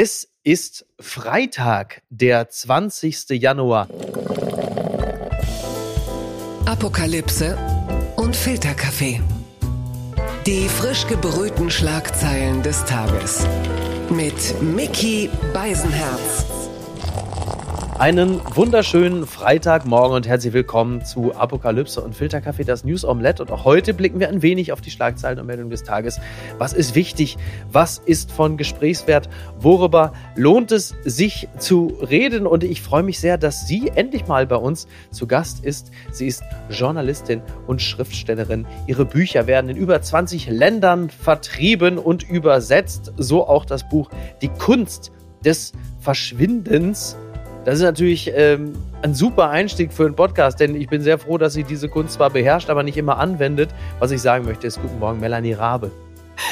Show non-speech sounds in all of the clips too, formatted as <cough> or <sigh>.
Es ist Freitag, der 20. Januar. Apokalypse und Filterkaffee. Die frisch gebrühten Schlagzeilen des Tages. Mit Mickey Beisenherz. Einen wunderschönen Freitagmorgen und herzlich willkommen zu Apokalypse und Filterkaffee, das News Omelette. Und auch heute blicken wir ein wenig auf die Schlagzeilen und Meldungen des Tages. Was ist wichtig? Was ist von Gesprächswert? Worüber lohnt es sich zu reden? Und ich freue mich sehr, dass sie endlich mal bei uns zu Gast ist. Sie ist Journalistin und Schriftstellerin. Ihre Bücher werden in über 20 Ländern vertrieben und übersetzt. So auch das Buch Die Kunst des Verschwindens das ist natürlich ähm, ein super Einstieg für einen Podcast, denn ich bin sehr froh, dass sie diese Kunst zwar beherrscht, aber nicht immer anwendet. Was ich sagen möchte, ist Guten Morgen, Melanie Rabe.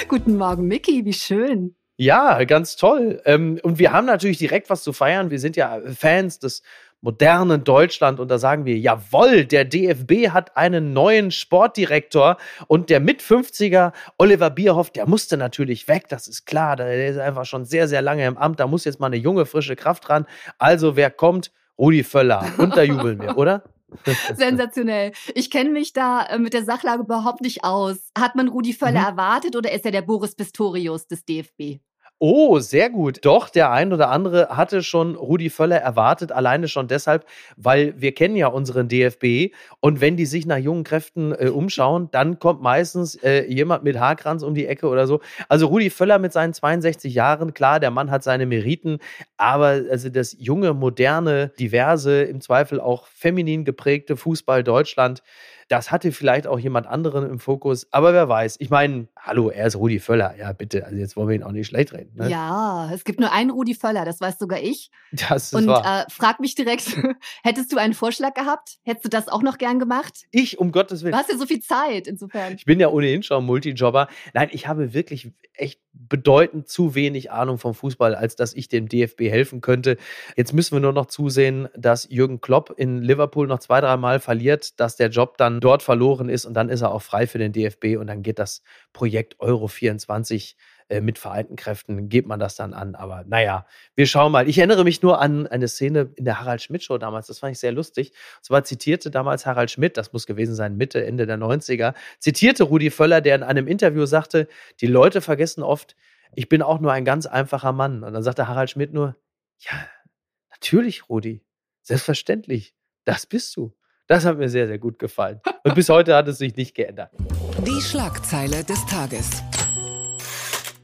Guten Morgen, Mickey, wie schön. Ja, ganz toll. Ähm, und wir haben natürlich direkt was zu feiern. Wir sind ja Fans des modernen Deutschland und da sagen wir, jawohl, der DFB hat einen neuen Sportdirektor und der mit 50er Oliver Bierhoff, der musste natürlich weg, das ist klar, der ist einfach schon sehr, sehr lange im Amt, da muss jetzt mal eine junge, frische Kraft dran. Also wer kommt? Rudi Völler. Und da jubeln wir, oder? <laughs> Sensationell. Ich kenne mich da äh, mit der Sachlage überhaupt nicht aus. Hat man Rudi Völler mhm. erwartet oder ist er der Boris Pistorius des DFB? Oh, sehr gut. Doch, der ein oder andere hatte schon Rudi Völler erwartet, alleine schon deshalb, weil wir kennen ja unseren DFB und wenn die sich nach jungen Kräften äh, umschauen, dann kommt meistens äh, jemand mit Haarkranz um die Ecke oder so. Also Rudi Völler mit seinen 62 Jahren, klar, der Mann hat seine Meriten, aber also das junge, moderne, diverse, im Zweifel auch feminin geprägte Fußball Deutschland, das hatte vielleicht auch jemand anderen im Fokus, aber wer weiß. Ich meine, hallo, er ist Rudi Völler. Ja, bitte, also jetzt wollen wir ihn auch nicht schlecht reden. Ne? Ja, es gibt nur einen Rudi Völler, das weiß sogar ich. Das ist Und wahr. Äh, frag mich direkt, <laughs> hättest du einen Vorschlag gehabt? Hättest du das auch noch gern gemacht? Ich, um Gottes Willen. Du hast ja so viel Zeit, insofern. Ich bin ja ohnehin schon Multijobber. Nein, ich habe wirklich echt bedeutend zu wenig Ahnung vom Fußball, als dass ich dem DFB helfen könnte. Jetzt müssen wir nur noch zusehen, dass Jürgen Klopp in Liverpool noch zwei, dreimal verliert, dass der Job dann dort verloren ist und dann ist er auch frei für den DFB und dann geht das Projekt Euro 24 äh, mit vereinten Kräften, geht man das dann an. Aber naja, wir schauen mal. Ich erinnere mich nur an eine Szene in der Harald Schmidt-Show damals, das fand ich sehr lustig. Und zwar zitierte damals Harald Schmidt, das muss gewesen sein, Mitte, Ende der 90er, zitierte Rudi Völler, der in einem Interview sagte, die Leute vergessen oft, ich bin auch nur ein ganz einfacher Mann. Und dann sagte Harald Schmidt nur, ja, natürlich, Rudi, selbstverständlich, das bist du. Das hat mir sehr, sehr gut gefallen. Und bis heute hat es sich nicht geändert. Die Schlagzeile des Tages.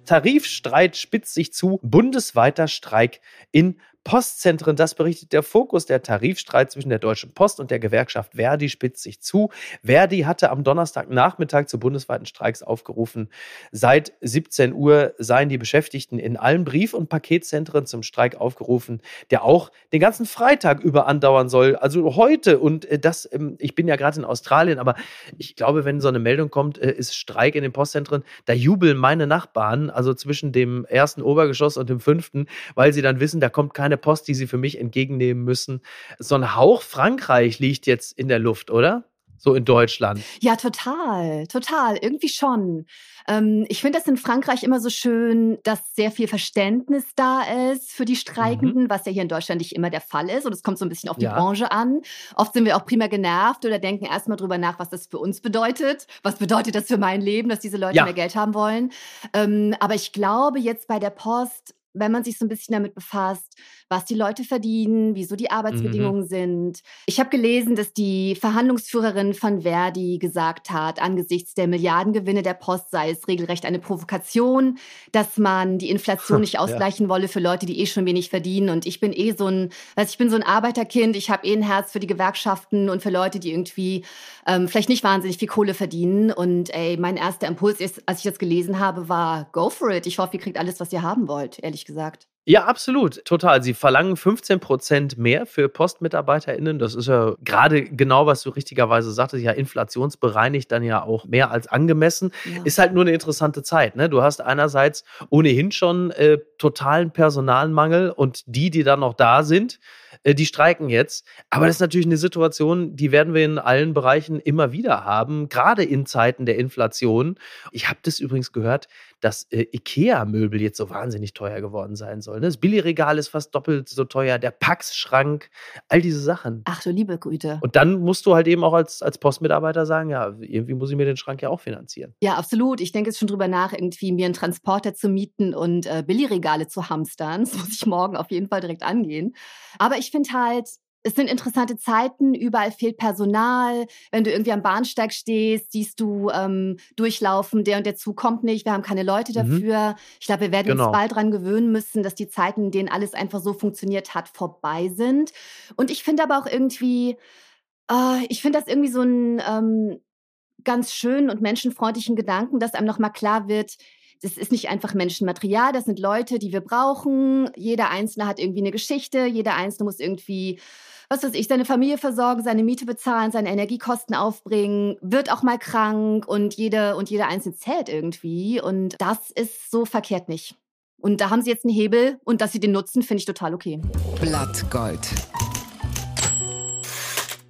Tarifstreit spitzt sich zu. Bundesweiter Streik in Postzentren. Das berichtet der Fokus. Der Tarifstreit zwischen der Deutschen Post und der Gewerkschaft Verdi spitzt sich zu. Verdi hatte am Donnerstagnachmittag zu bundesweiten Streiks aufgerufen. Seit 17 Uhr seien die Beschäftigten in allen Brief- und Paketzentren zum Streik aufgerufen, der auch den ganzen Freitag über andauern soll. Also heute. Und äh, das, ähm, ich bin ja gerade in Australien, aber ich glaube, wenn so eine Meldung kommt, äh, ist Streik in den Postzentren, da jubeln meine Nachbarn, also zwischen dem ersten Obergeschoss und dem fünften, weil sie dann wissen, da kommt keine Post, die sie für mich entgegennehmen müssen. So ein Hauch Frankreich liegt jetzt in der Luft, oder? So in Deutschland. Ja, total, total, irgendwie schon. Ähm, ich finde das in Frankreich immer so schön, dass sehr viel Verständnis da ist für die Streikenden, mhm. was ja hier in Deutschland nicht immer der Fall ist. Und es kommt so ein bisschen auf die ja. Branche an. Oft sind wir auch prima genervt oder denken erstmal drüber nach, was das für uns bedeutet. Was bedeutet das für mein Leben, dass diese Leute ja. mehr Geld haben wollen? Ähm, aber ich glaube, jetzt bei der Post wenn man sich so ein bisschen damit befasst, was die Leute verdienen, wieso die mhm. Arbeitsbedingungen mhm. sind. Ich habe gelesen, dass die Verhandlungsführerin von Verdi gesagt hat, angesichts der Milliardengewinne der Post sei es regelrecht eine Provokation, dass man die Inflation <laughs> nicht ausgleichen ja. wolle für Leute, die eh schon wenig verdienen. Und ich bin eh so ein, also ich bin so ein Arbeiterkind, ich habe eh ein Herz für die Gewerkschaften und für Leute, die irgendwie ähm, vielleicht nicht wahnsinnig viel Kohle verdienen. Und ey, mein erster Impuls, ist, als ich das gelesen habe, war, go for it. Ich hoffe, ihr kriegt alles, was ihr haben wollt, ehrlich gesagt. Ja, absolut, total. Sie verlangen 15 Prozent mehr für PostmitarbeiterInnen. Das ist ja gerade genau, was du richtigerweise sagtest, ja inflationsbereinigt dann ja auch mehr als angemessen. Ja. Ist halt nur eine interessante Zeit. Ne? Du hast einerseits ohnehin schon äh, totalen Personalmangel und die, die dann noch da sind, die streiken jetzt. Aber das ist natürlich eine Situation, die werden wir in allen Bereichen immer wieder haben, gerade in Zeiten der Inflation. Ich habe das übrigens gehört, dass äh, IKEA-Möbel jetzt so wahnsinnig teuer geworden sein sollen soll. Ne? Das Billigregal ist fast doppelt so teuer, der Pax-Schrank, all diese Sachen. Ach du liebe Güte. Und dann musst du halt eben auch als, als Postmitarbeiter sagen, ja, irgendwie muss ich mir den Schrank ja auch finanzieren. Ja, absolut. Ich denke jetzt schon drüber nach, irgendwie mir einen Transporter zu mieten und äh, Billigregale zu hamstern. Das muss ich morgen auf jeden Fall direkt angehen. Aber ich finde halt, es sind interessante Zeiten, überall fehlt Personal. Wenn du irgendwie am Bahnsteig stehst, siehst du ähm, durchlaufen, der und der Zug kommt nicht, wir haben keine Leute mhm. dafür. Mhm. Ich glaube, wir werden genau. uns bald dran gewöhnen müssen, dass die Zeiten, in denen alles einfach so funktioniert hat, vorbei sind. Und ich finde aber auch irgendwie, äh, ich finde das irgendwie so ein ähm, ganz schönen und menschenfreundlichen Gedanken, dass einem nochmal klar wird, das ist nicht einfach Menschenmaterial, das sind Leute, die wir brauchen. Jeder Einzelne hat irgendwie eine Geschichte, jeder Einzelne muss irgendwie was weiß ich, seine Familie versorgen, seine Miete bezahlen, seine Energiekosten aufbringen, wird auch mal krank und jede und jeder Einzelne zählt irgendwie. Und das ist so verkehrt nicht. Und da haben sie jetzt einen Hebel und dass sie den nutzen, finde ich total okay. Blattgold.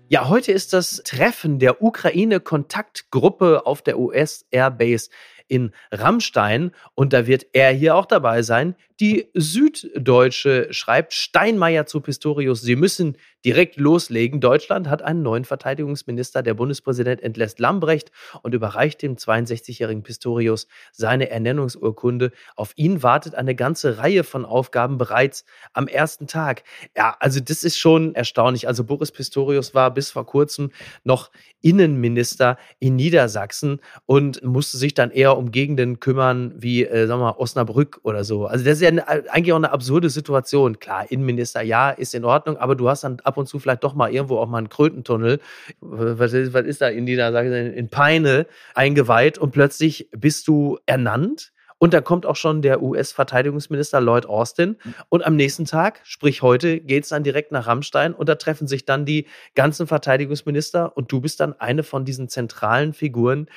Ja, heute ist das Treffen der Ukraine-Kontaktgruppe auf der US-Airbase in Rammstein und da wird er hier auch dabei sein. Die Süddeutsche schreibt Steinmeier zu Pistorius, sie müssen direkt loslegen. Deutschland hat einen neuen Verteidigungsminister. Der Bundespräsident entlässt Lambrecht und überreicht dem 62-jährigen Pistorius seine Ernennungsurkunde. Auf ihn wartet eine ganze Reihe von Aufgaben bereits am ersten Tag. Ja, also das ist schon erstaunlich. Also Boris Pistorius war bis vor kurzem noch Innenminister in Niedersachsen und musste sich dann eher um Gegenden kümmern wie, äh, sagen wir mal, Osnabrück oder so. Also das ist ja eine, eigentlich auch eine absurde Situation. Klar, Innenminister, ja, ist in Ordnung, aber du hast dann ab und zu vielleicht doch mal irgendwo auch mal einen Krötentunnel. Was ist, was ist da in Niedersachsen, in Peine eingeweiht und plötzlich bist du ernannt und da kommt auch schon der US-Verteidigungsminister Lloyd Austin. Und am nächsten Tag, sprich heute, geht es dann direkt nach Rammstein und da treffen sich dann die ganzen Verteidigungsminister und du bist dann eine von diesen zentralen Figuren,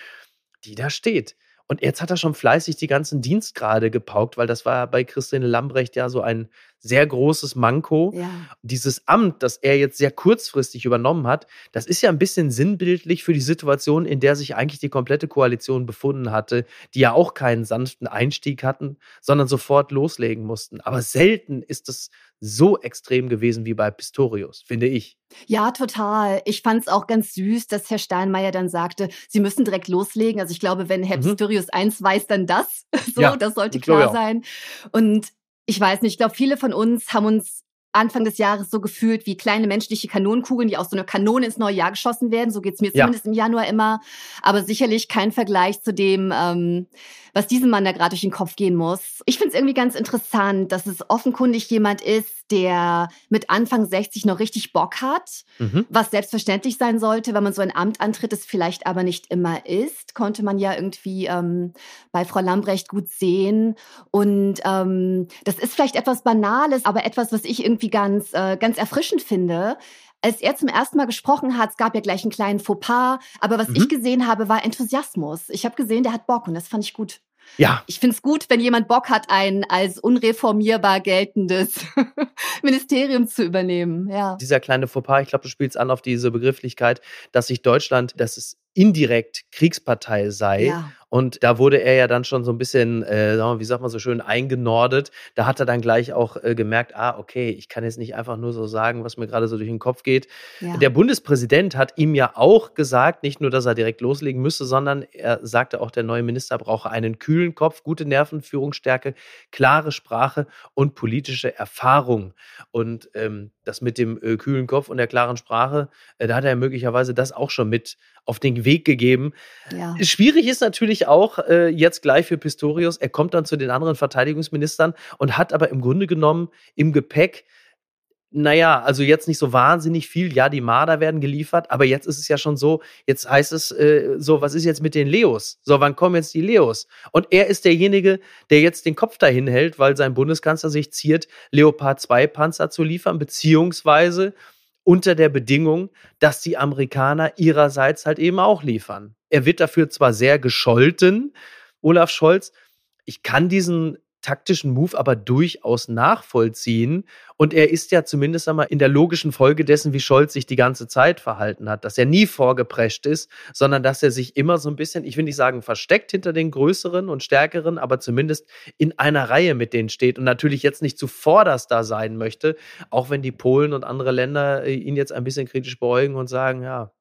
die da steht. Und jetzt hat er schon fleißig die ganzen Dienstgrade gepaukt, weil das war bei Christine Lambrecht ja so ein sehr großes Manko. Ja. Dieses Amt, das er jetzt sehr kurzfristig übernommen hat, das ist ja ein bisschen sinnbildlich für die Situation, in der sich eigentlich die komplette Koalition befunden hatte, die ja auch keinen sanften Einstieg hatten, sondern sofort loslegen mussten. Aber selten ist es so extrem gewesen wie bei Pistorius, finde ich. Ja, total. Ich fand es auch ganz süß, dass Herr Steinmeier dann sagte, Sie müssen direkt loslegen. Also ich glaube, wenn Herr mhm. Pistorius eins weiß, dann das. <laughs> So, ja, das sollte klar sein. Und ich weiß nicht, ich glaube, viele von uns haben uns Anfang des Jahres so gefühlt wie kleine menschliche Kanonenkugeln, die aus so einer Kanone ins neue Jahr geschossen werden. So geht's mir ja. zumindest im Januar immer. Aber sicherlich kein Vergleich zu dem, ähm, was diesem Mann da gerade durch den Kopf gehen muss. Ich finde es irgendwie ganz interessant, dass es offenkundig jemand ist, der mit Anfang 60 noch richtig Bock hat, mhm. was selbstverständlich sein sollte, wenn man so ein Amt antritt, es vielleicht aber nicht immer ist, konnte man ja irgendwie ähm, bei Frau Lambrecht gut sehen. Und ähm, das ist vielleicht etwas Banales, aber etwas, was ich irgendwie ganz, äh, ganz erfrischend finde als er zum ersten Mal gesprochen hat, es gab ja gleich einen kleinen Fauxpas, aber was mhm. ich gesehen habe, war Enthusiasmus. Ich habe gesehen, der hat Bock und das fand ich gut. Ja. Ich finde es gut, wenn jemand Bock hat, ein als unreformierbar geltendes <laughs> Ministerium zu übernehmen. Ja. Dieser kleine Fauxpas, ich glaube, du spielst an auf diese Begrifflichkeit, dass sich Deutschland, dass es indirekt Kriegspartei sei. Ja. Und da wurde er ja dann schon so ein bisschen, äh, wie sagt man so schön, eingenordet. Da hat er dann gleich auch äh, gemerkt, ah, okay, ich kann jetzt nicht einfach nur so sagen, was mir gerade so durch den Kopf geht. Ja. Der Bundespräsident hat ihm ja auch gesagt, nicht nur, dass er direkt loslegen müsse, sondern er sagte auch, der neue Minister brauche einen kühlen Kopf, gute Nerven, Führungsstärke, klare Sprache und politische Erfahrung. Und ähm, das mit dem äh, kühlen Kopf und der klaren Sprache, äh, da hat er möglicherweise das auch schon mit auf den Weg gegeben. Ja. Schwierig ist natürlich auch äh, jetzt gleich für Pistorius, er kommt dann zu den anderen Verteidigungsministern und hat aber im Grunde genommen im Gepäck naja, also jetzt nicht so wahnsinnig viel. Ja, die Marder werden geliefert, aber jetzt ist es ja schon so, jetzt heißt es äh, so, was ist jetzt mit den Leos? So, wann kommen jetzt die Leos? Und er ist derjenige, der jetzt den Kopf dahin hält, weil sein Bundeskanzler sich ziert, Leopard 2 Panzer zu liefern, beziehungsweise unter der Bedingung, dass die Amerikaner ihrerseits halt eben auch liefern. Er wird dafür zwar sehr gescholten, Olaf Scholz. Ich kann diesen taktischen Move aber durchaus nachvollziehen. Und er ist ja zumindest einmal in der logischen Folge dessen, wie Scholz sich die ganze Zeit verhalten hat, dass er nie vorgeprescht ist, sondern dass er sich immer so ein bisschen, ich will nicht sagen versteckt hinter den größeren und stärkeren, aber zumindest in einer Reihe mit denen steht und natürlich jetzt nicht zuvorderst da sein möchte, auch wenn die Polen und andere Länder äh, ihn jetzt ein bisschen kritisch beäugen und sagen, ja,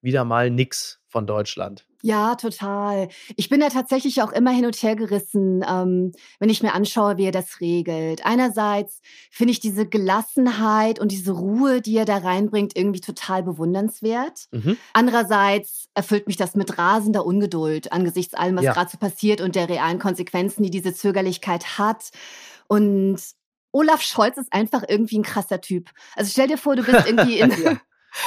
wieder mal nix von Deutschland. Ja, total. Ich bin da tatsächlich auch immer hin und her gerissen, ähm, wenn ich mir anschaue, wie er das regelt. Einerseits finde ich diese Gelassenheit und diese Ruhe, die er da reinbringt, irgendwie total bewundernswert. Mhm. Andererseits erfüllt mich das mit rasender Ungeduld angesichts allem, was ja. gerade so passiert und der realen Konsequenzen, die diese Zögerlichkeit hat. Und Olaf Scholz ist einfach irgendwie ein krasser Typ. Also stell dir vor, du bist <laughs> irgendwie in, ja.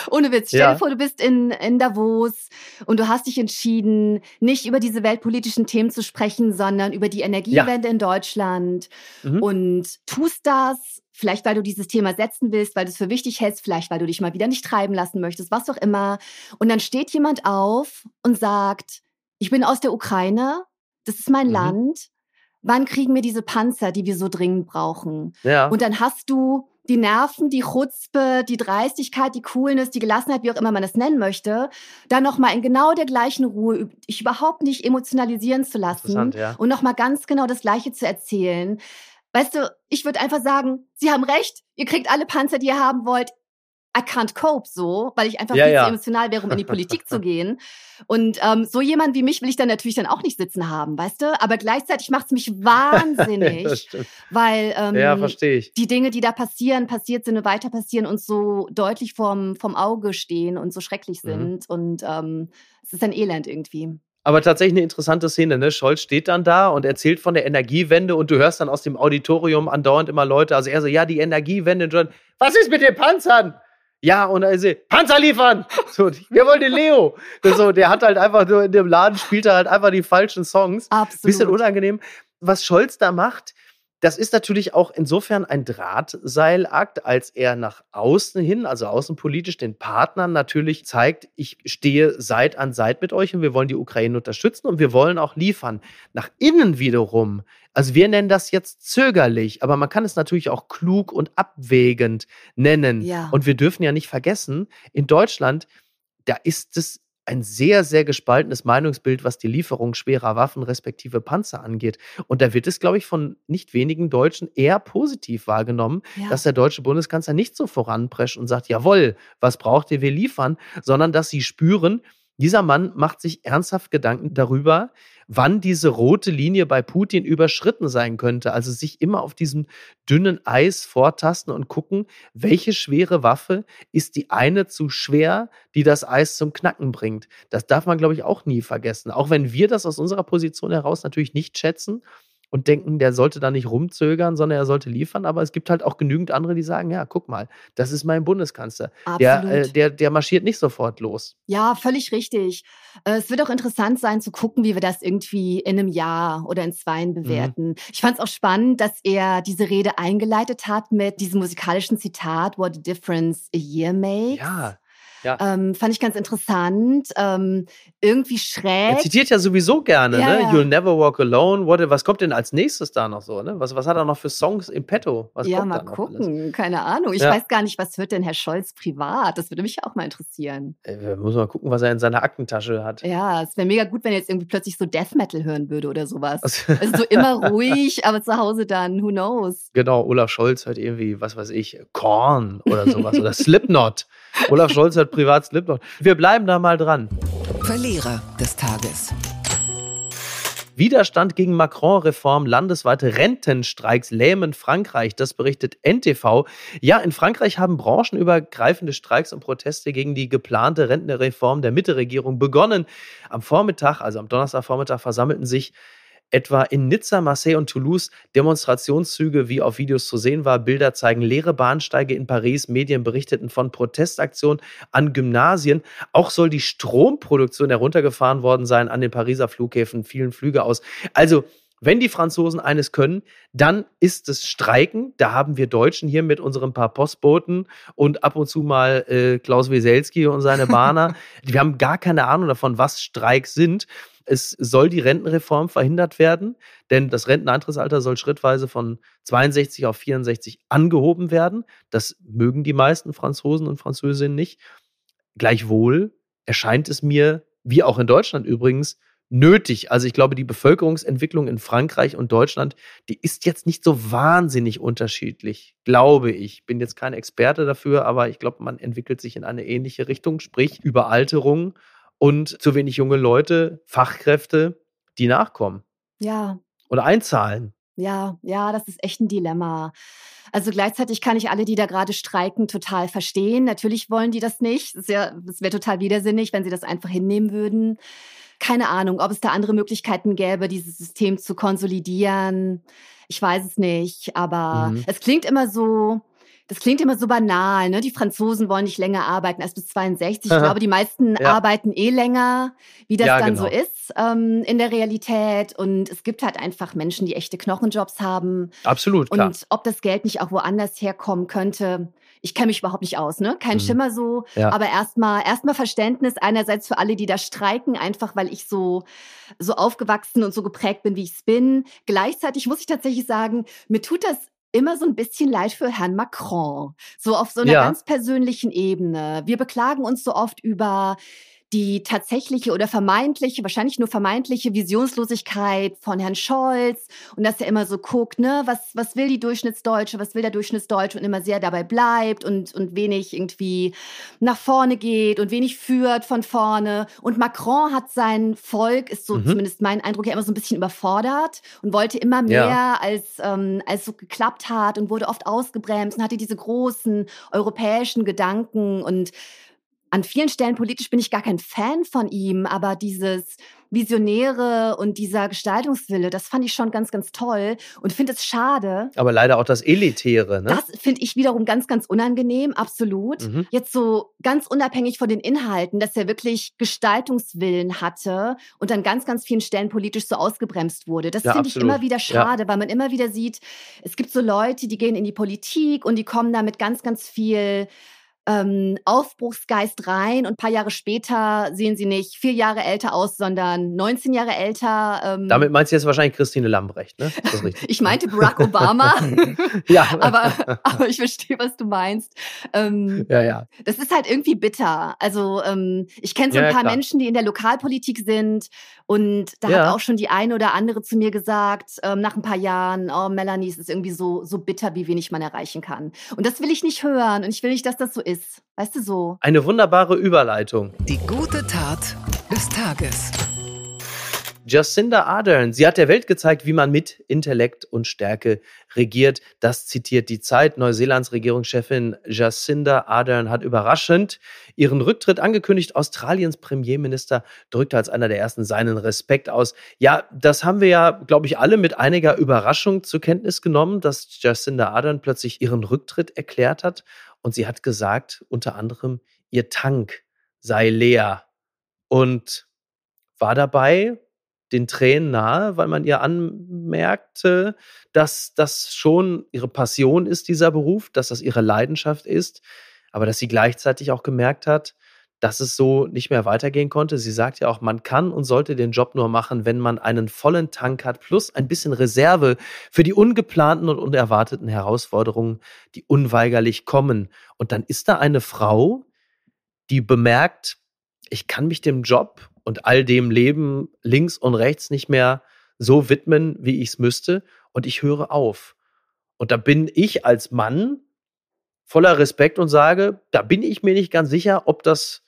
Ohne Witz. Stell ja. dir vor, du bist in, in Davos und du hast dich entschieden, nicht über diese weltpolitischen Themen zu sprechen, sondern über die Energiewende ja. in Deutschland mhm. und tust das vielleicht weil du dieses Thema setzen willst, weil du es für wichtig hältst, vielleicht weil du dich mal wieder nicht treiben lassen möchtest, was auch immer. Und dann steht jemand auf und sagt, ich bin aus der Ukraine, das ist mein mhm. Land. Wann kriegen wir diese Panzer, die wir so dringend brauchen? Ja. Und dann hast du die Nerven, die Chutzpe, die Dreistigkeit, die Coolness, die Gelassenheit, wie auch immer man das nennen möchte, dann nochmal in genau der gleichen Ruhe, dich überhaupt nicht emotionalisieren zu lassen ja. und nochmal ganz genau das Gleiche zu erzählen. Weißt du, ich würde einfach sagen, Sie haben recht, ihr kriegt alle Panzer, die ihr haben wollt. I can't cope so, weil ich einfach ja, viel ja. zu emotional wäre, um in die Politik zu <laughs> gehen. Und ähm, so jemand wie mich will ich dann natürlich dann auch nicht sitzen haben, weißt du? Aber gleichzeitig macht es mich <laughs> wahnsinnig, weil ähm, ja, die Dinge, die da passieren, passiert sind und weiter passieren und so deutlich vom, vom Auge stehen und so schrecklich mhm. sind. Mhm. Und ähm, es ist ein Elend irgendwie. Aber tatsächlich eine interessante Szene, ne? Scholz steht dann da und erzählt von der Energiewende und du hörst dann aus dem Auditorium andauernd immer Leute, also er so, ja, die Energiewende, John, was ist mit den Panzern? Ja, und er sagt, Panzer liefern! <laughs> So, wir wollen den Leo. So, der hat halt einfach nur in dem Laden spielt er halt einfach die falschen Songs. Absolut. Bisschen unangenehm. Was Scholz da macht, das ist natürlich auch insofern ein Drahtseilakt, als er nach außen hin, also außenpolitisch den Partnern natürlich zeigt, ich stehe Seit an Seit mit euch und wir wollen die Ukraine unterstützen und wir wollen auch liefern. Nach innen wiederum also wir nennen das jetzt zögerlich, aber man kann es natürlich auch klug und abwägend nennen. Ja. Und wir dürfen ja nicht vergessen, in Deutschland, da ist es ein sehr, sehr gespaltenes Meinungsbild, was die Lieferung schwerer Waffen respektive Panzer angeht. Und da wird es, glaube ich, von nicht wenigen Deutschen eher positiv wahrgenommen, ja. dass der deutsche Bundeskanzler nicht so voranprescht und sagt, jawohl, was braucht ihr, wir liefern, sondern dass sie spüren, dieser Mann macht sich ernsthaft Gedanken darüber, wann diese rote Linie bei Putin überschritten sein könnte. Also sich immer auf diesem dünnen Eis vortasten und gucken, welche schwere Waffe ist die eine zu schwer, die das Eis zum Knacken bringt. Das darf man, glaube ich, auch nie vergessen. Auch wenn wir das aus unserer Position heraus natürlich nicht schätzen und denken, der sollte da nicht rumzögern, sondern er sollte liefern. Aber es gibt halt auch genügend andere, die sagen, ja, guck mal, das ist mein Bundeskanzler. Der, äh, der, der marschiert nicht sofort los. Ja, völlig richtig. Äh, es wird auch interessant sein zu gucken, wie wir das irgendwie in einem Jahr oder in zwei mhm. bewerten. Mhm. Ich fand es auch spannend, dass er diese Rede eingeleitet hat mit diesem musikalischen Zitat, What a difference a year makes. Ja. Ja. Ähm, fand ich ganz interessant. Ähm, irgendwie schräg. Er zitiert ja sowieso gerne, ja, ne? Ja. You'll never walk alone. What, was kommt denn als nächstes da noch so? Ne? Was, was hat er noch für Songs im Petto? Was ja, mal gucken. Keine Ahnung. Ich weiß gar nicht, was hört denn Herr Scholz privat? Das würde mich auch mal interessieren. Ey, wir müssen mal gucken, was er in seiner Aktentasche hat. Ja, es wäre mega gut, wenn er jetzt irgendwie plötzlich so Death Metal hören würde oder sowas. also <laughs> so <laughs> immer ruhig, aber zu Hause dann, who knows? Genau, Olaf Scholz hört irgendwie, was weiß ich, Korn oder sowas oder Slipknot. Olaf Scholz hört privat Slipknot. Wir bleiben da mal dran. Verlierer des Tages. Widerstand gegen Macron-Reform, landesweite Rentenstreiks lähmen Frankreich. Das berichtet NTV. Ja, in Frankreich haben branchenübergreifende Streiks und Proteste gegen die geplante Rentenreform der Mitte-Regierung begonnen. Am Vormittag, also am Donnerstagvormittag, versammelten sich etwa in Nizza, Marseille und Toulouse Demonstrationszüge, wie auf Videos zu sehen war. Bilder zeigen leere Bahnsteige in Paris. Medien berichteten von Protestaktionen an Gymnasien. Auch soll die Stromproduktion heruntergefahren worden sein an den Pariser Flughäfen, vielen Flüge aus. Also, wenn die Franzosen eines können, dann ist es Streiken. Da haben wir Deutschen hier mit unseren paar Postboten und ab und zu mal äh, Klaus Wieselski und seine Bahner. <laughs> wir haben gar keine Ahnung davon, was Streiks sind. Es soll die Rentenreform verhindert werden, denn das Renteneintrittsalter soll schrittweise von 62 auf 64 angehoben werden. Das mögen die meisten Franzosen und Französinnen nicht. Gleichwohl erscheint es mir, wie auch in Deutschland übrigens, nötig. Also ich glaube, die Bevölkerungsentwicklung in Frankreich und Deutschland, die ist jetzt nicht so wahnsinnig unterschiedlich, glaube ich. Bin jetzt kein Experte dafür, aber ich glaube, man entwickelt sich in eine ähnliche Richtung, sprich Überalterung und zu wenig junge Leute, Fachkräfte, die nachkommen. Ja. Oder einzahlen. Ja, ja, das ist echt ein Dilemma. Also gleichzeitig kann ich alle, die da gerade streiken, total verstehen. Natürlich wollen die das nicht. Es ja, wäre total widersinnig, wenn sie das einfach hinnehmen würden. Keine Ahnung, ob es da andere Möglichkeiten gäbe, dieses System zu konsolidieren. Ich weiß es nicht, aber mhm. es klingt immer so, das klingt immer so banal, ne? Die Franzosen wollen nicht länger arbeiten als bis 62. Ich <laughs> glaube, die meisten ja. arbeiten eh länger, wie das ja, dann genau. so ist ähm, in der Realität. Und es gibt halt einfach Menschen, die echte Knochenjobs haben. Absolut. Klar. Und ob das Geld nicht auch woanders herkommen könnte, ich kenne mich überhaupt nicht aus, ne? Kein mhm. Schimmer so. Ja. Aber erstmal erstmal Verständnis einerseits für alle, die da streiken, einfach weil ich so so aufgewachsen und so geprägt bin, wie ich es bin. Gleichzeitig muss ich tatsächlich sagen, mir tut das immer so ein bisschen leid für Herrn Macron. So auf so einer ja. ganz persönlichen Ebene. Wir beklagen uns so oft über die tatsächliche oder vermeintliche, wahrscheinlich nur vermeintliche Visionslosigkeit von Herrn Scholz und dass er immer so guckt, ne, was, was will die Durchschnittsdeutsche, was will der Durchschnittsdeutsche und immer sehr dabei bleibt und, und wenig irgendwie nach vorne geht und wenig führt von vorne. Und Macron hat sein Volk, ist so mhm. zumindest mein Eindruck, ja immer so ein bisschen überfordert und wollte immer mehr, ja. als, ähm, als so geklappt hat und wurde oft ausgebremst und hatte diese großen europäischen Gedanken und an vielen Stellen politisch bin ich gar kein Fan von ihm, aber dieses Visionäre und dieser Gestaltungswille, das fand ich schon ganz, ganz toll und finde es schade. Aber leider auch das Elitäre, ne? Das finde ich wiederum ganz, ganz unangenehm, absolut. Mhm. Jetzt so ganz unabhängig von den Inhalten, dass er wirklich Gestaltungswillen hatte und an ganz, ganz vielen Stellen politisch so ausgebremst wurde. Das ja, finde ich immer wieder schade, ja. weil man immer wieder sieht, es gibt so Leute, die gehen in die Politik und die kommen da mit ganz, ganz viel ähm, Aufbruchsgeist rein und ein paar Jahre später sehen sie nicht vier Jahre älter aus, sondern 19 Jahre älter. Ähm. Damit meinst du jetzt wahrscheinlich Christine Lambrecht, ne? <laughs> ich meinte Barack Obama. <laughs> ja. <laughs> aber, aber ich verstehe, was du meinst. Ähm, ja, ja. Das ist halt irgendwie bitter. Also ähm, ich kenne so ein ja, paar klar. Menschen, die in der Lokalpolitik sind und da ja. hat auch schon die eine oder andere zu mir gesagt, ähm, nach ein paar Jahren, oh, Melanie, es ist irgendwie so, so bitter, wie wenig man erreichen kann. Und das will ich nicht hören und ich will nicht, dass das so ist ist. Weißt du so? Eine wunderbare Überleitung. Die gute Tat des Tages. Jacinda Ardern, sie hat der Welt gezeigt, wie man mit Intellekt und Stärke regiert. Das zitiert die Zeit. Neuseelands Regierungschefin Jacinda Ardern hat überraschend ihren Rücktritt angekündigt. Australiens Premierminister drückte als einer der ersten seinen Respekt aus. Ja, das haben wir ja, glaube ich, alle mit einiger Überraschung zur Kenntnis genommen, dass Jacinda Ardern plötzlich ihren Rücktritt erklärt hat. Und sie hat gesagt, unter anderem, ihr Tank sei leer. Und war dabei den Tränen nahe, weil man ihr anmerkte, dass das schon ihre Passion ist, dieser Beruf, dass das ihre Leidenschaft ist, aber dass sie gleichzeitig auch gemerkt hat, dass es so nicht mehr weitergehen konnte. Sie sagt ja auch, man kann und sollte den Job nur machen, wenn man einen vollen Tank hat, plus ein bisschen Reserve für die ungeplanten und unerwarteten Herausforderungen, die unweigerlich kommen. Und dann ist da eine Frau, die bemerkt, ich kann mich dem Job und all dem Leben links und rechts nicht mehr so widmen, wie ich es müsste, und ich höre auf. Und da bin ich als Mann voller Respekt und sage, da bin ich mir nicht ganz sicher, ob das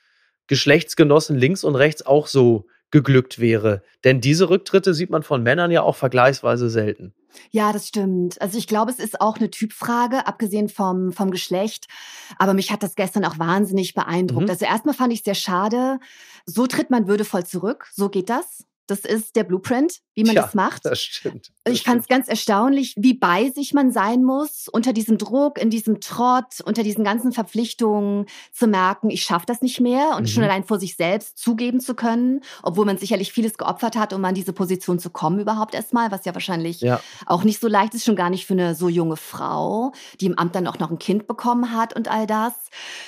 Geschlechtsgenossen links und rechts auch so geglückt wäre. Denn diese Rücktritte sieht man von Männern ja auch vergleichsweise selten. Ja, das stimmt. Also ich glaube, es ist auch eine Typfrage, abgesehen vom, vom Geschlecht. Aber mich hat das gestern auch wahnsinnig beeindruckt. Mhm. Also erstmal fand ich es sehr schade. So tritt man würdevoll zurück. So geht das. Das ist der Blueprint, wie man ja, das macht. Das stimmt. Das ich fand es ganz erstaunlich, wie bei sich man sein muss, unter diesem Druck, in diesem Trott, unter diesen ganzen Verpflichtungen zu merken, ich schaffe das nicht mehr und mhm. schon allein vor sich selbst zugeben zu können, obwohl man sicherlich vieles geopfert hat, um an diese Position zu kommen überhaupt erstmal, was ja wahrscheinlich ja. auch nicht so leicht ist, schon gar nicht für eine so junge Frau, die im Amt dann auch noch ein Kind bekommen hat und all das.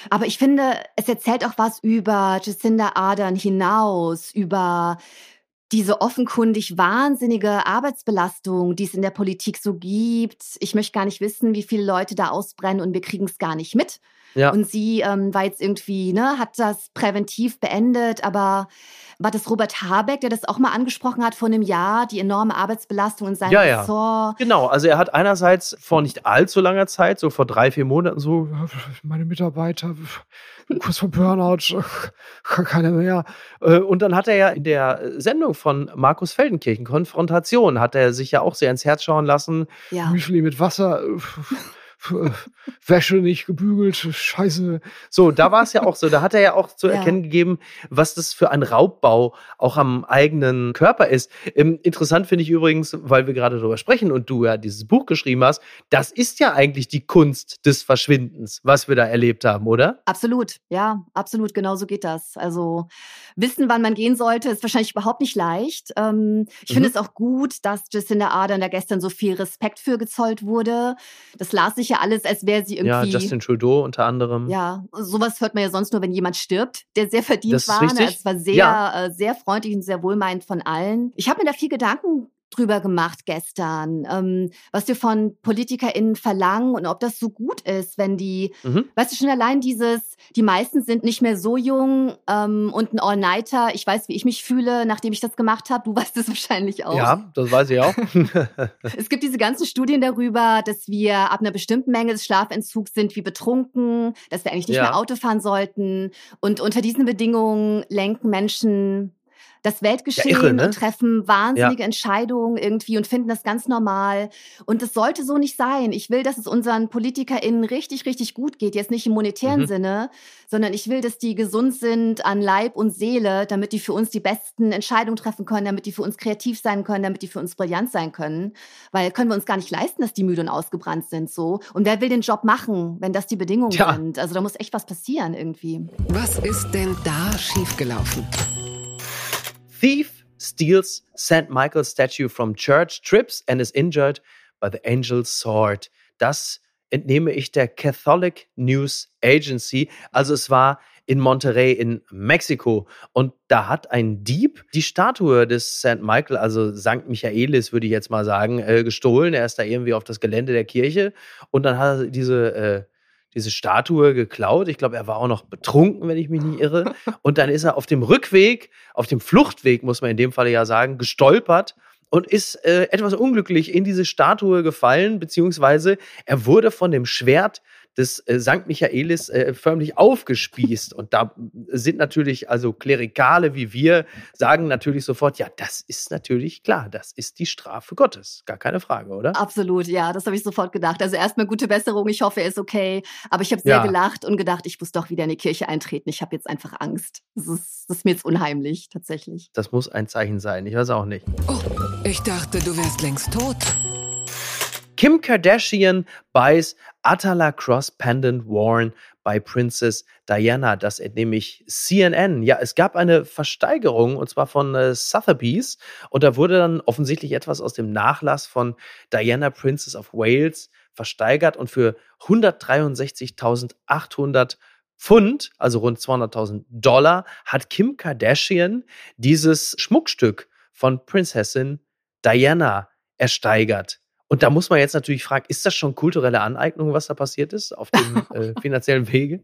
Aber ich finde, es erzählt auch was über Jacinda Ardern hinaus, über diese offenkundig wahnsinnige Arbeitsbelastung, die es in der Politik so gibt. Ich möchte gar nicht wissen, wie viele Leute da ausbrennen und wir kriegen es gar nicht mit. Ja. Und sie ähm, war jetzt irgendwie, ne, hat das präventiv beendet, aber war das Robert Habeck, der das auch mal angesprochen hat vor einem Jahr, die enorme Arbeitsbelastung in seinem ja, ja. Ressort? Genau, also er hat einerseits vor nicht allzu langer Zeit, so vor drei, vier Monaten so, meine Mitarbeiter, kurz vor Burnout, <laughs> keine mehr. Äh, und dann hat er ja in der Sendung von Markus Feldenkirchen, Konfrontation, hat er sich ja auch sehr ins Herz schauen lassen. Ja. Müsli mit Wasser Wäsche nicht gebügelt, scheiße. So, da war es ja auch so, da hat er ja auch zu erkennen ja. gegeben, was das für ein Raubbau auch am eigenen Körper ist. Ähm, interessant finde ich übrigens, weil wir gerade darüber sprechen und du ja dieses Buch geschrieben hast, das ist ja eigentlich die Kunst des Verschwindens, was wir da erlebt haben, oder? Absolut, ja, absolut, genau so geht das. Also wissen, wann man gehen sollte, ist wahrscheinlich überhaupt nicht leicht. Ähm, ich mhm. finde es auch gut, dass Jacinda Ardern da gestern so viel Respekt für gezollt wurde. Das las ich ja alles, als wäre sie irgendwie. Ja, Justin Trudeau unter anderem. Ja, sowas hört man ja sonst nur, wenn jemand stirbt, der sehr verdient das war. Ne? Es war sehr, ja. äh, sehr freundlich und sehr wohlmeinend von allen. Ich habe mir da viel Gedanken drüber gemacht gestern, ähm, was wir von PolitikerInnen verlangen und ob das so gut ist, wenn die, mhm. weißt du schon allein dieses, die meisten sind nicht mehr so jung ähm, und ein All-Nighter. Ich weiß, wie ich mich fühle, nachdem ich das gemacht habe. Du <laughs> weißt es wahrscheinlich auch. Ja, das weiß ich auch. <laughs> es gibt diese ganzen Studien darüber, dass wir ab einer bestimmten Menge des Schlafentzugs sind wie betrunken, dass wir eigentlich nicht ja. mehr Auto fahren sollten. Und unter diesen Bedingungen lenken Menschen das Weltgeschehen ja, irre, ne? und treffen wahnsinnige ja. Entscheidungen irgendwie und finden das ganz normal. Und das sollte so nicht sein. Ich will, dass es unseren PolitikerInnen richtig, richtig gut geht. Jetzt nicht im monetären mhm. Sinne, sondern ich will, dass die gesund sind an Leib und Seele, damit die für uns die besten Entscheidungen treffen können, damit die für uns kreativ sein können, damit die für uns brillant sein können. Weil können wir uns gar nicht leisten, dass die müde und ausgebrannt sind so. Und wer will den Job machen, wenn das die Bedingungen ja. sind? Also da muss echt was passieren irgendwie. Was ist denn da schiefgelaufen? Thief steals St. Michael's statue from church, trips and is injured by the angel's sword. Das entnehme ich der Catholic News Agency. Also es war in Monterrey in Mexiko. Und da hat ein Dieb die Statue des St. Michael, also St. Michaelis, würde ich jetzt mal sagen, äh, gestohlen. Er ist da irgendwie auf das Gelände der Kirche und dann hat er diese äh, diese Statue geklaut. Ich glaube, er war auch noch betrunken, wenn ich mich nicht irre. Und dann ist er auf dem Rückweg, auf dem Fluchtweg, muss man in dem Falle ja sagen, gestolpert und ist äh, etwas unglücklich in diese Statue gefallen, beziehungsweise er wurde von dem Schwert des äh, St. Michaelis äh, förmlich aufgespießt. Und da sind natürlich also Klerikale wie wir, sagen natürlich sofort, ja, das ist natürlich klar, das ist die Strafe Gottes. Gar keine Frage, oder? Absolut, ja, das habe ich sofort gedacht. Also erstmal gute Besserung, ich hoffe, er ist okay. Aber ich habe sehr ja. gelacht und gedacht, ich muss doch wieder in die Kirche eintreten. Ich habe jetzt einfach Angst. Das ist, das ist mir jetzt unheimlich, tatsächlich. Das muss ein Zeichen sein, ich weiß auch nicht. Oh, ich dachte, du wärst längst tot. Kim Kardashian buys Atala Cross Pendant worn by Princess Diana. Das entnehme ich CNN. Ja, es gab eine Versteigerung und zwar von äh, Sotheby's und da wurde dann offensichtlich etwas aus dem Nachlass von Diana Princess of Wales versteigert und für 163.800 Pfund, also rund 200.000 Dollar, hat Kim Kardashian dieses Schmuckstück von Prinzessin Diana ersteigert. Und da muss man jetzt natürlich fragen, ist das schon kulturelle Aneignung, was da passiert ist auf dem <laughs> äh, finanziellen Wege?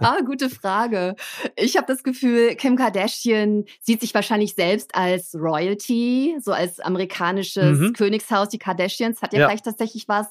ah, gute Frage. Ich habe das Gefühl, Kim Kardashian sieht sich wahrscheinlich selbst als Royalty, so als amerikanisches mhm. Königshaus. Die Kardashians hat ja, ja. vielleicht tatsächlich was.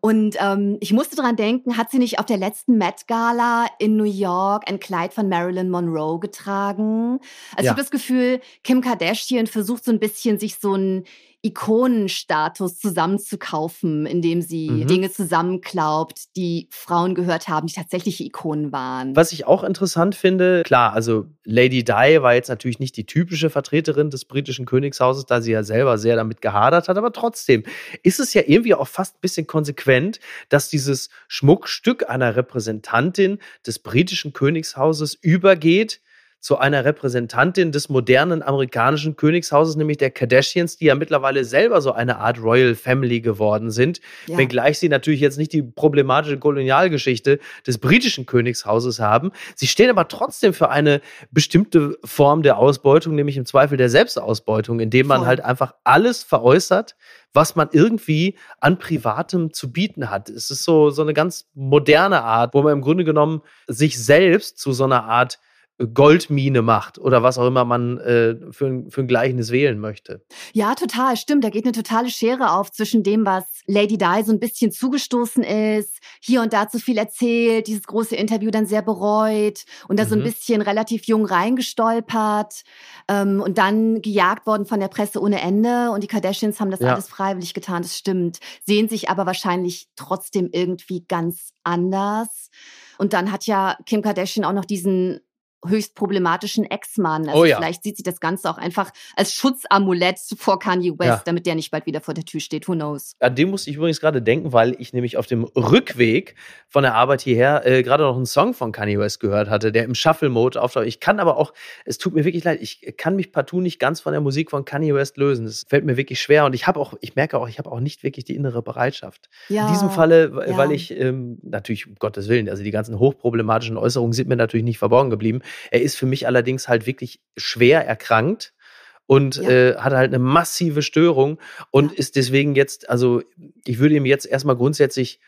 Und ähm, ich musste dran denken, hat sie nicht auf der letzten Met Gala in New York ein Kleid von Marilyn Monroe getragen? Also ja. ich habe das Gefühl, Kim Kardashian versucht so ein bisschen sich so ein Ikonenstatus zusammenzukaufen, indem sie mhm. Dinge zusammenklaubt, die Frauen gehört haben, die tatsächliche Ikonen waren. Was ich auch interessant finde, klar, also Lady Di war jetzt natürlich nicht die typische Vertreterin des britischen Königshauses, da sie ja selber sehr damit gehadert hat, aber trotzdem ist es ja irgendwie auch fast ein bisschen konsequent, dass dieses Schmuckstück einer Repräsentantin des britischen Königshauses übergeht zu einer Repräsentantin des modernen amerikanischen Königshauses, nämlich der Kardashians, die ja mittlerweile selber so eine Art Royal Family geworden sind. Ja. Wenngleich sie natürlich jetzt nicht die problematische Kolonialgeschichte des britischen Königshauses haben. Sie stehen aber trotzdem für eine bestimmte Form der Ausbeutung, nämlich im Zweifel der Selbstausbeutung, indem man Voll. halt einfach alles veräußert, was man irgendwie an Privatem zu bieten hat. Es ist so, so eine ganz moderne Art, wo man im Grunde genommen sich selbst zu so einer Art Goldmine macht oder was auch immer man äh, für, für ein Gleichnis wählen möchte. Ja, total, stimmt. Da geht eine totale Schere auf zwischen dem, was Lady Di so ein bisschen zugestoßen ist, hier und da zu viel erzählt, dieses große Interview dann sehr bereut und da mhm. so ein mhm. bisschen relativ jung reingestolpert ähm, und dann gejagt worden von der Presse ohne Ende. Und die Kardashians haben das ja. alles freiwillig getan, das stimmt. Sehen sich aber wahrscheinlich trotzdem irgendwie ganz anders. Und dann hat ja Kim Kardashian auch noch diesen höchst problematischen Ex-Mann. Also oh ja. vielleicht sieht sie das Ganze auch einfach als Schutzamulett vor Kanye West, ja. damit der nicht bald wieder vor der Tür steht. Who knows? An dem musste ich übrigens gerade denken, weil ich nämlich auf dem Rückweg von der Arbeit hierher äh, gerade noch einen Song von Kanye West gehört hatte, der im Shuffle-Mode auftaucht. Ich kann aber auch, es tut mir wirklich leid, ich kann mich partout nicht ganz von der Musik von Kanye West lösen. Es fällt mir wirklich schwer und ich habe auch, ich merke auch, ich habe auch nicht wirklich die innere Bereitschaft. Ja. In diesem Falle, weil ich ähm, natürlich, um Gottes Willen, also die ganzen hochproblematischen Äußerungen sind mir natürlich nicht verborgen geblieben. Er ist für mich allerdings halt wirklich schwer erkrankt und ja. äh, hat halt eine massive Störung und ja. ist deswegen jetzt, also ich würde ihm jetzt erstmal grundsätzlich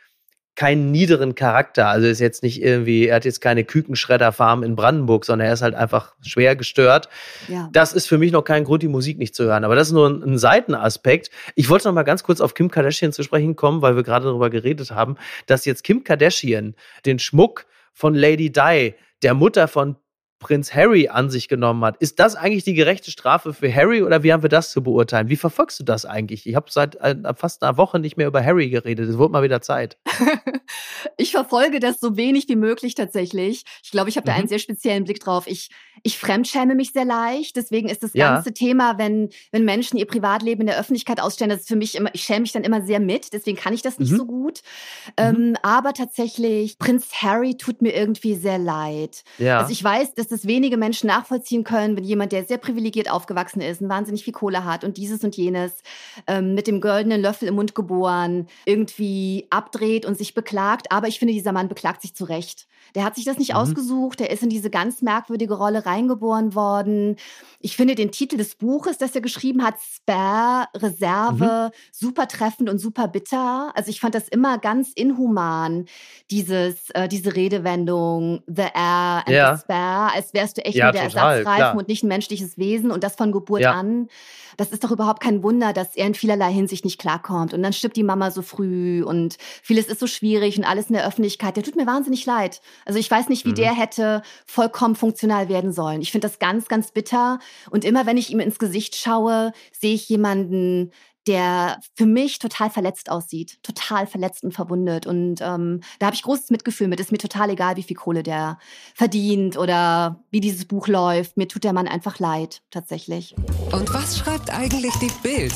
keinen niederen Charakter. Also ist jetzt nicht irgendwie, er hat jetzt keine Kükenschredderfarm in Brandenburg, sondern er ist halt einfach schwer gestört. Ja. Das ist für mich noch kein Grund, die Musik nicht zu hören. Aber das ist nur ein, ein Seitenaspekt. Ich wollte noch mal ganz kurz auf Kim Kardashian zu sprechen kommen, weil wir gerade darüber geredet haben, dass jetzt Kim Kardashian den Schmuck von Lady Di, der Mutter von Prinz Harry an sich genommen hat. Ist das eigentlich die gerechte Strafe für Harry oder wie haben wir das zu beurteilen? Wie verfolgst du das eigentlich? Ich habe seit äh, fast einer Woche nicht mehr über Harry geredet. Es wurde mal wieder Zeit. <laughs> ich verfolge das so wenig wie möglich tatsächlich. Ich glaube, ich habe da mhm. einen sehr speziellen Blick drauf. Ich, ich fremdschäme mich sehr leicht. Deswegen ist das ganze ja. Thema, wenn, wenn Menschen ihr Privatleben in der Öffentlichkeit ausstellen, das ist für mich immer, ich schäme mich dann immer sehr mit. Deswegen kann ich das nicht mhm. so gut. Mhm. Ähm, aber tatsächlich, Prinz Harry tut mir irgendwie sehr leid. Ja. Also ich weiß, dass das wenige Menschen nachvollziehen können, wenn jemand, der sehr privilegiert aufgewachsen ist und wahnsinnig viel Kohle hat und dieses und jenes, ähm, mit dem goldenen Löffel im Mund geboren, irgendwie abdreht und sich beklagt. Aber ich finde, dieser Mann beklagt sich zu Recht. Der hat sich das nicht mhm. ausgesucht, der ist in diese ganz merkwürdige Rolle reingeboren worden. Ich finde den Titel des Buches, das er geschrieben hat, Spare, Reserve, mhm. super treffend und super bitter. Also ich fand das immer ganz inhuman, dieses, äh, diese Redewendung, the air and ja. the spare, als wärst du echt ja, nur der Ersatzreifen und nicht ein menschliches Wesen und das von Geburt ja. an. Das ist doch überhaupt kein Wunder, dass er in vielerlei Hinsicht nicht klarkommt. Und dann stirbt die Mama so früh und vieles ist so schwierig und alles in der Öffentlichkeit. Der tut mir wahnsinnig leid. Also ich weiß nicht, wie mhm. der hätte vollkommen funktional werden sollen. Ich finde das ganz, ganz bitter. Und immer wenn ich ihm ins Gesicht schaue, sehe ich jemanden, der für mich total verletzt aussieht, total verletzt und verwundet. Und ähm, da habe ich großes Mitgefühl mit. Ist mir total egal, wie viel Kohle der verdient oder wie dieses Buch läuft. Mir tut der Mann einfach leid, tatsächlich. Und was schreibt eigentlich die Bild?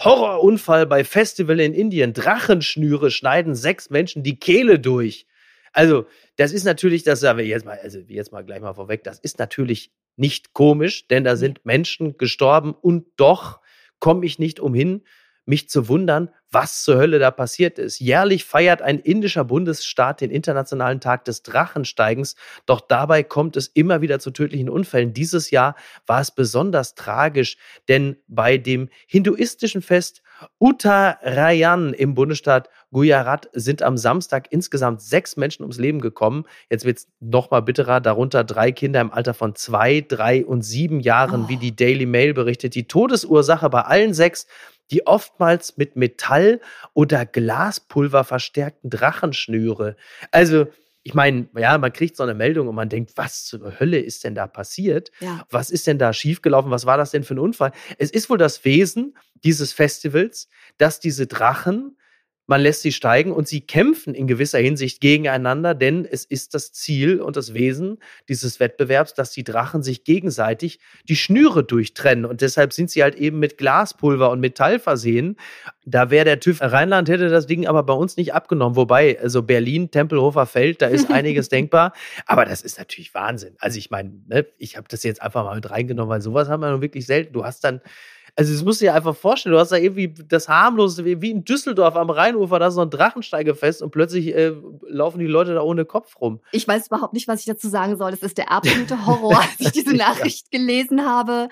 Horrorunfall bei Festival in Indien. Drachenschnüre schneiden sechs Menschen die Kehle durch. Also, das ist natürlich, das sagen wir jetzt mal, also jetzt mal gleich mal vorweg, das ist natürlich nicht komisch, denn da sind Menschen gestorben und doch komme ich nicht umhin, mich zu wundern, was zur Hölle da passiert ist. Jährlich feiert ein indischer Bundesstaat den Internationalen Tag des Drachensteigens, doch dabei kommt es immer wieder zu tödlichen Unfällen. Dieses Jahr war es besonders tragisch, denn bei dem hinduistischen Fest Uttarayan im Bundesstaat Gujarat sind am Samstag insgesamt sechs Menschen ums Leben gekommen. Jetzt wird es nochmal bitterer, darunter drei Kinder im Alter von zwei, drei und sieben Jahren, oh. wie die Daily Mail berichtet. Die Todesursache bei allen sechs die oftmals mit Metall oder Glaspulver verstärkten Drachenschnüre. Also, ich meine, ja, man kriegt so eine Meldung und man denkt, was zur Hölle ist denn da passiert? Ja. Was ist denn da schiefgelaufen? Was war das denn für ein Unfall? Es ist wohl das Wesen dieses Festivals, dass diese Drachen man lässt sie steigen und sie kämpfen in gewisser Hinsicht gegeneinander, denn es ist das Ziel und das Wesen dieses Wettbewerbs, dass die Drachen sich gegenseitig die Schnüre durchtrennen und deshalb sind sie halt eben mit Glaspulver und Metall versehen. Da wäre der TÜV Rheinland hätte das Ding aber bei uns nicht abgenommen, wobei also Berlin, Tempelhofer Feld, da ist <laughs> einiges denkbar, aber das ist natürlich Wahnsinn. Also ich meine, ne, ich habe das jetzt einfach mal mit reingenommen, weil sowas haben wir nun wirklich selten. Du hast dann also, das musst du dir einfach vorstellen. Du hast da irgendwie das harmlose, wie in Düsseldorf am Rheinufer, da ist so ein Drachensteigefest und plötzlich äh, laufen die Leute da ohne Kopf rum. Ich weiß überhaupt nicht, was ich dazu sagen soll. Das ist der absolute Horror, <laughs> als ich diese Nachricht gelesen habe.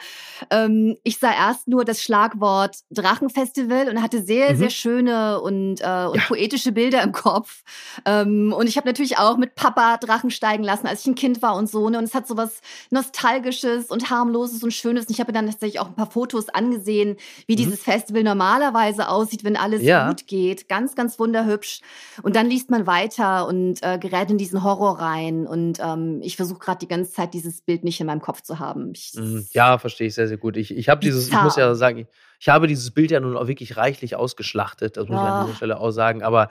Ähm, ich sah erst nur das Schlagwort Drachenfestival und hatte sehr, mhm. sehr schöne und, äh, und ja. poetische Bilder im Kopf. Ähm, und ich habe natürlich auch mit Papa Drachen steigen lassen, als ich ein Kind war und so. Ne? Und es hat so was Nostalgisches und harmloses und Schönes. Und ich habe dann tatsächlich auch ein paar Fotos angesehen angesehen, wie mhm. dieses Festival normalerweise aussieht, wenn alles ja. gut geht. Ganz, ganz wunderhübsch. Und dann liest man weiter und äh, gerät in diesen Horror rein. Und ähm, ich versuche gerade die ganze Zeit dieses Bild nicht in meinem Kopf zu haben. Ich, mhm. ja, verstehe ich sehr, sehr gut. Ich, ich habe dieses, ich muss ja sagen, ich, ich, habe dieses Bild ja nun auch wirklich reichlich ausgeschlachtet. Das muss ich an dieser Stelle auch sagen. Aber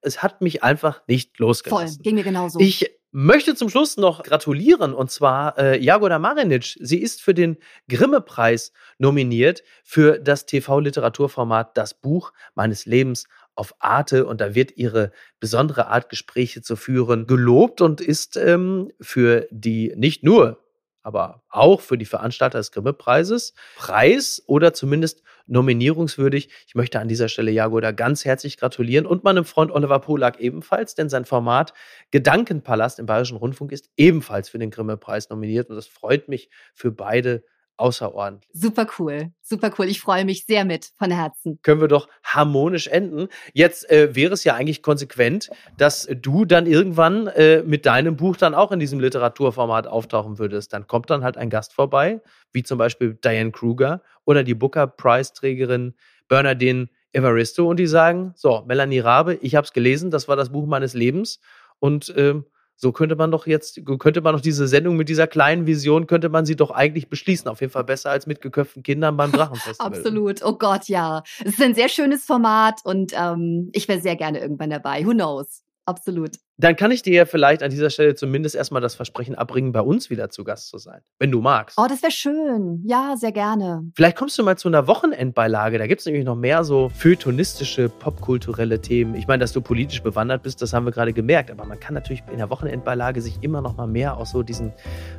es hat mich einfach nicht losgelassen. Voll, ging mir genauso. Ich möchte zum Schluss noch gratulieren und zwar äh, Jagoda Marinic. Sie ist für den Grimme-Preis nominiert für das TV-Literaturformat Das Buch meines Lebens auf Arte und da wird ihre besondere Art, Gespräche zu führen, gelobt und ist ähm, für die nicht nur aber auch für die Veranstalter des Grimme-Preises Preis oder zumindest nominierungswürdig. Ich möchte an dieser Stelle Jagoda ganz herzlich gratulieren und meinem Freund Oliver Polak ebenfalls, denn sein Format Gedankenpalast im Bayerischen Rundfunk ist ebenfalls für den Grimme-Preis nominiert und das freut mich für beide außerordentlich. Super cool, super cool. Ich freue mich sehr mit von Herzen. Können wir doch harmonisch enden. Jetzt äh, wäre es ja eigentlich konsequent, dass du dann irgendwann äh, mit deinem Buch dann auch in diesem Literaturformat auftauchen würdest. Dann kommt dann halt ein Gast vorbei, wie zum Beispiel Diane Kruger oder die Booker-Preisträgerin Bernadine Evaristo und die sagen, so, Melanie Rabe, ich habe es gelesen, das war das Buch meines Lebens und ähm, so könnte man doch jetzt, könnte man doch diese Sendung mit dieser kleinen Vision, könnte man sie doch eigentlich beschließen. Auf jeden Fall besser als mit geköpften Kindern beim Drachenfestival. <laughs> Absolut. Oh Gott, ja. Es ist ein sehr schönes Format und ähm, ich wäre sehr gerne irgendwann dabei. Who knows? Absolut dann kann ich dir ja vielleicht an dieser Stelle zumindest erstmal das Versprechen abbringen, bei uns wieder zu Gast zu sein, wenn du magst. Oh, das wäre schön. Ja, sehr gerne. Vielleicht kommst du mal zu einer Wochenendbeilage. Da gibt es nämlich noch mehr so feuilletonistische, popkulturelle Themen. Ich meine, dass du politisch bewandert bist, das haben wir gerade gemerkt. Aber man kann natürlich in der Wochenendbeilage sich immer noch mal mehr aus so diesen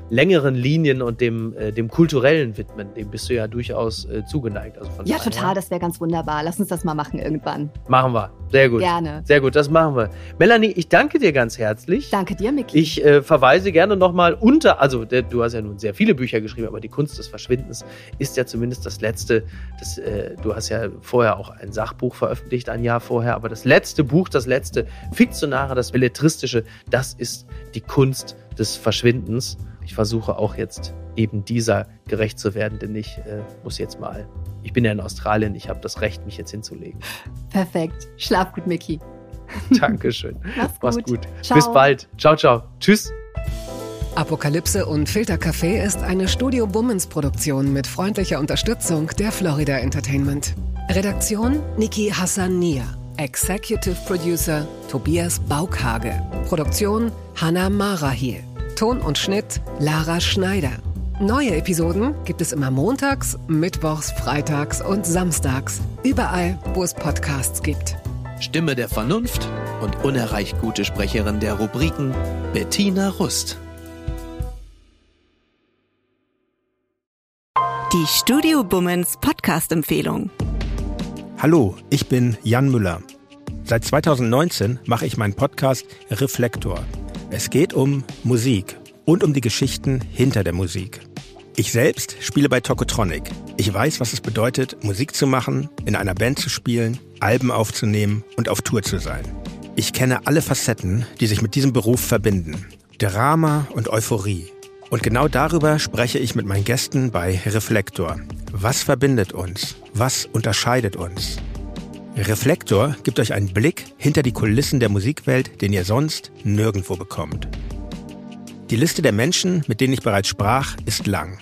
längeren Linien und dem, äh, dem kulturellen widmen. Dem bist du ja durchaus äh, zugeneigt. Also ja, daher. total. Das wäre ganz wunderbar. Lass uns das mal machen irgendwann. Machen wir. Sehr gut. Gerne. Sehr gut, das machen wir. Melanie, ich danke dir dir ganz herzlich. Danke dir, Micky. Ich äh, verweise gerne nochmal unter, also der, du hast ja nun sehr viele Bücher geschrieben, aber die Kunst des Verschwindens ist ja zumindest das letzte. Das, äh, du hast ja vorher auch ein Sachbuch veröffentlicht, ein Jahr vorher, aber das letzte Buch, das letzte Fiktionare, das Belletristische, das ist die Kunst des Verschwindens. Ich versuche auch jetzt eben dieser gerecht zu werden, denn ich äh, muss jetzt mal, ich bin ja in Australien, ich habe das Recht, mich jetzt hinzulegen. Perfekt. Schlaf gut, Mickey. <laughs> Dankeschön. Mach's, Mach's gut. gut. Bis bald. Ciao, ciao. Tschüss. Apokalypse und Filtercafé ist eine Studio Bummens Produktion mit freundlicher Unterstützung der Florida Entertainment. Redaktion Niki Hassania. Executive Producer Tobias Baukhage. Produktion Hannah Marahiel. Ton und Schnitt Lara Schneider. Neue Episoden gibt es immer montags, mittwochs, freitags und samstags. Überall, wo es Podcasts gibt. Stimme der Vernunft und unerreicht gute Sprecherin der Rubriken Bettina Rust. Die Studio Bummens Podcast-Empfehlung. Hallo, ich bin Jan Müller. Seit 2019 mache ich meinen Podcast Reflektor. Es geht um Musik und um die Geschichten hinter der Musik. Ich selbst spiele bei Tokotronic. Ich weiß, was es bedeutet, Musik zu machen, in einer Band zu spielen, Alben aufzunehmen und auf Tour zu sein. Ich kenne alle Facetten, die sich mit diesem Beruf verbinden. Drama und Euphorie. Und genau darüber spreche ich mit meinen Gästen bei Reflektor. Was verbindet uns? Was unterscheidet uns? Reflektor gibt euch einen Blick hinter die Kulissen der Musikwelt, den ihr sonst nirgendwo bekommt. Die Liste der Menschen, mit denen ich bereits sprach, ist lang.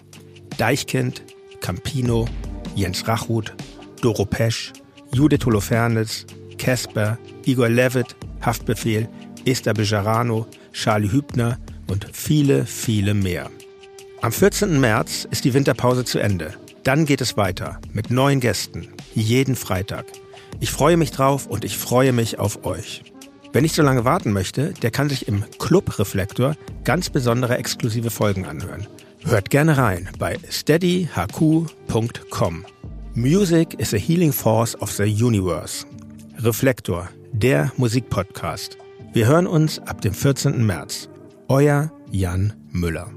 Deichkind, Campino, Jens Rachut, Doro Pesch, Judith Holofernes, Casper, Igor Levitt, Haftbefehl, Esther Bejarano, Charlie Hübner und viele, viele mehr. Am 14. März ist die Winterpause zu Ende. Dann geht es weiter mit neuen Gästen, jeden Freitag. Ich freue mich drauf und ich freue mich auf euch. Wer nicht so lange warten möchte, der kann sich im Club Reflektor ganz besondere exklusive Folgen anhören. Hört gerne rein bei steadyhq.com. Music is a healing force of the universe. Reflektor, der Musikpodcast. Wir hören uns ab dem 14. März. Euer Jan Müller.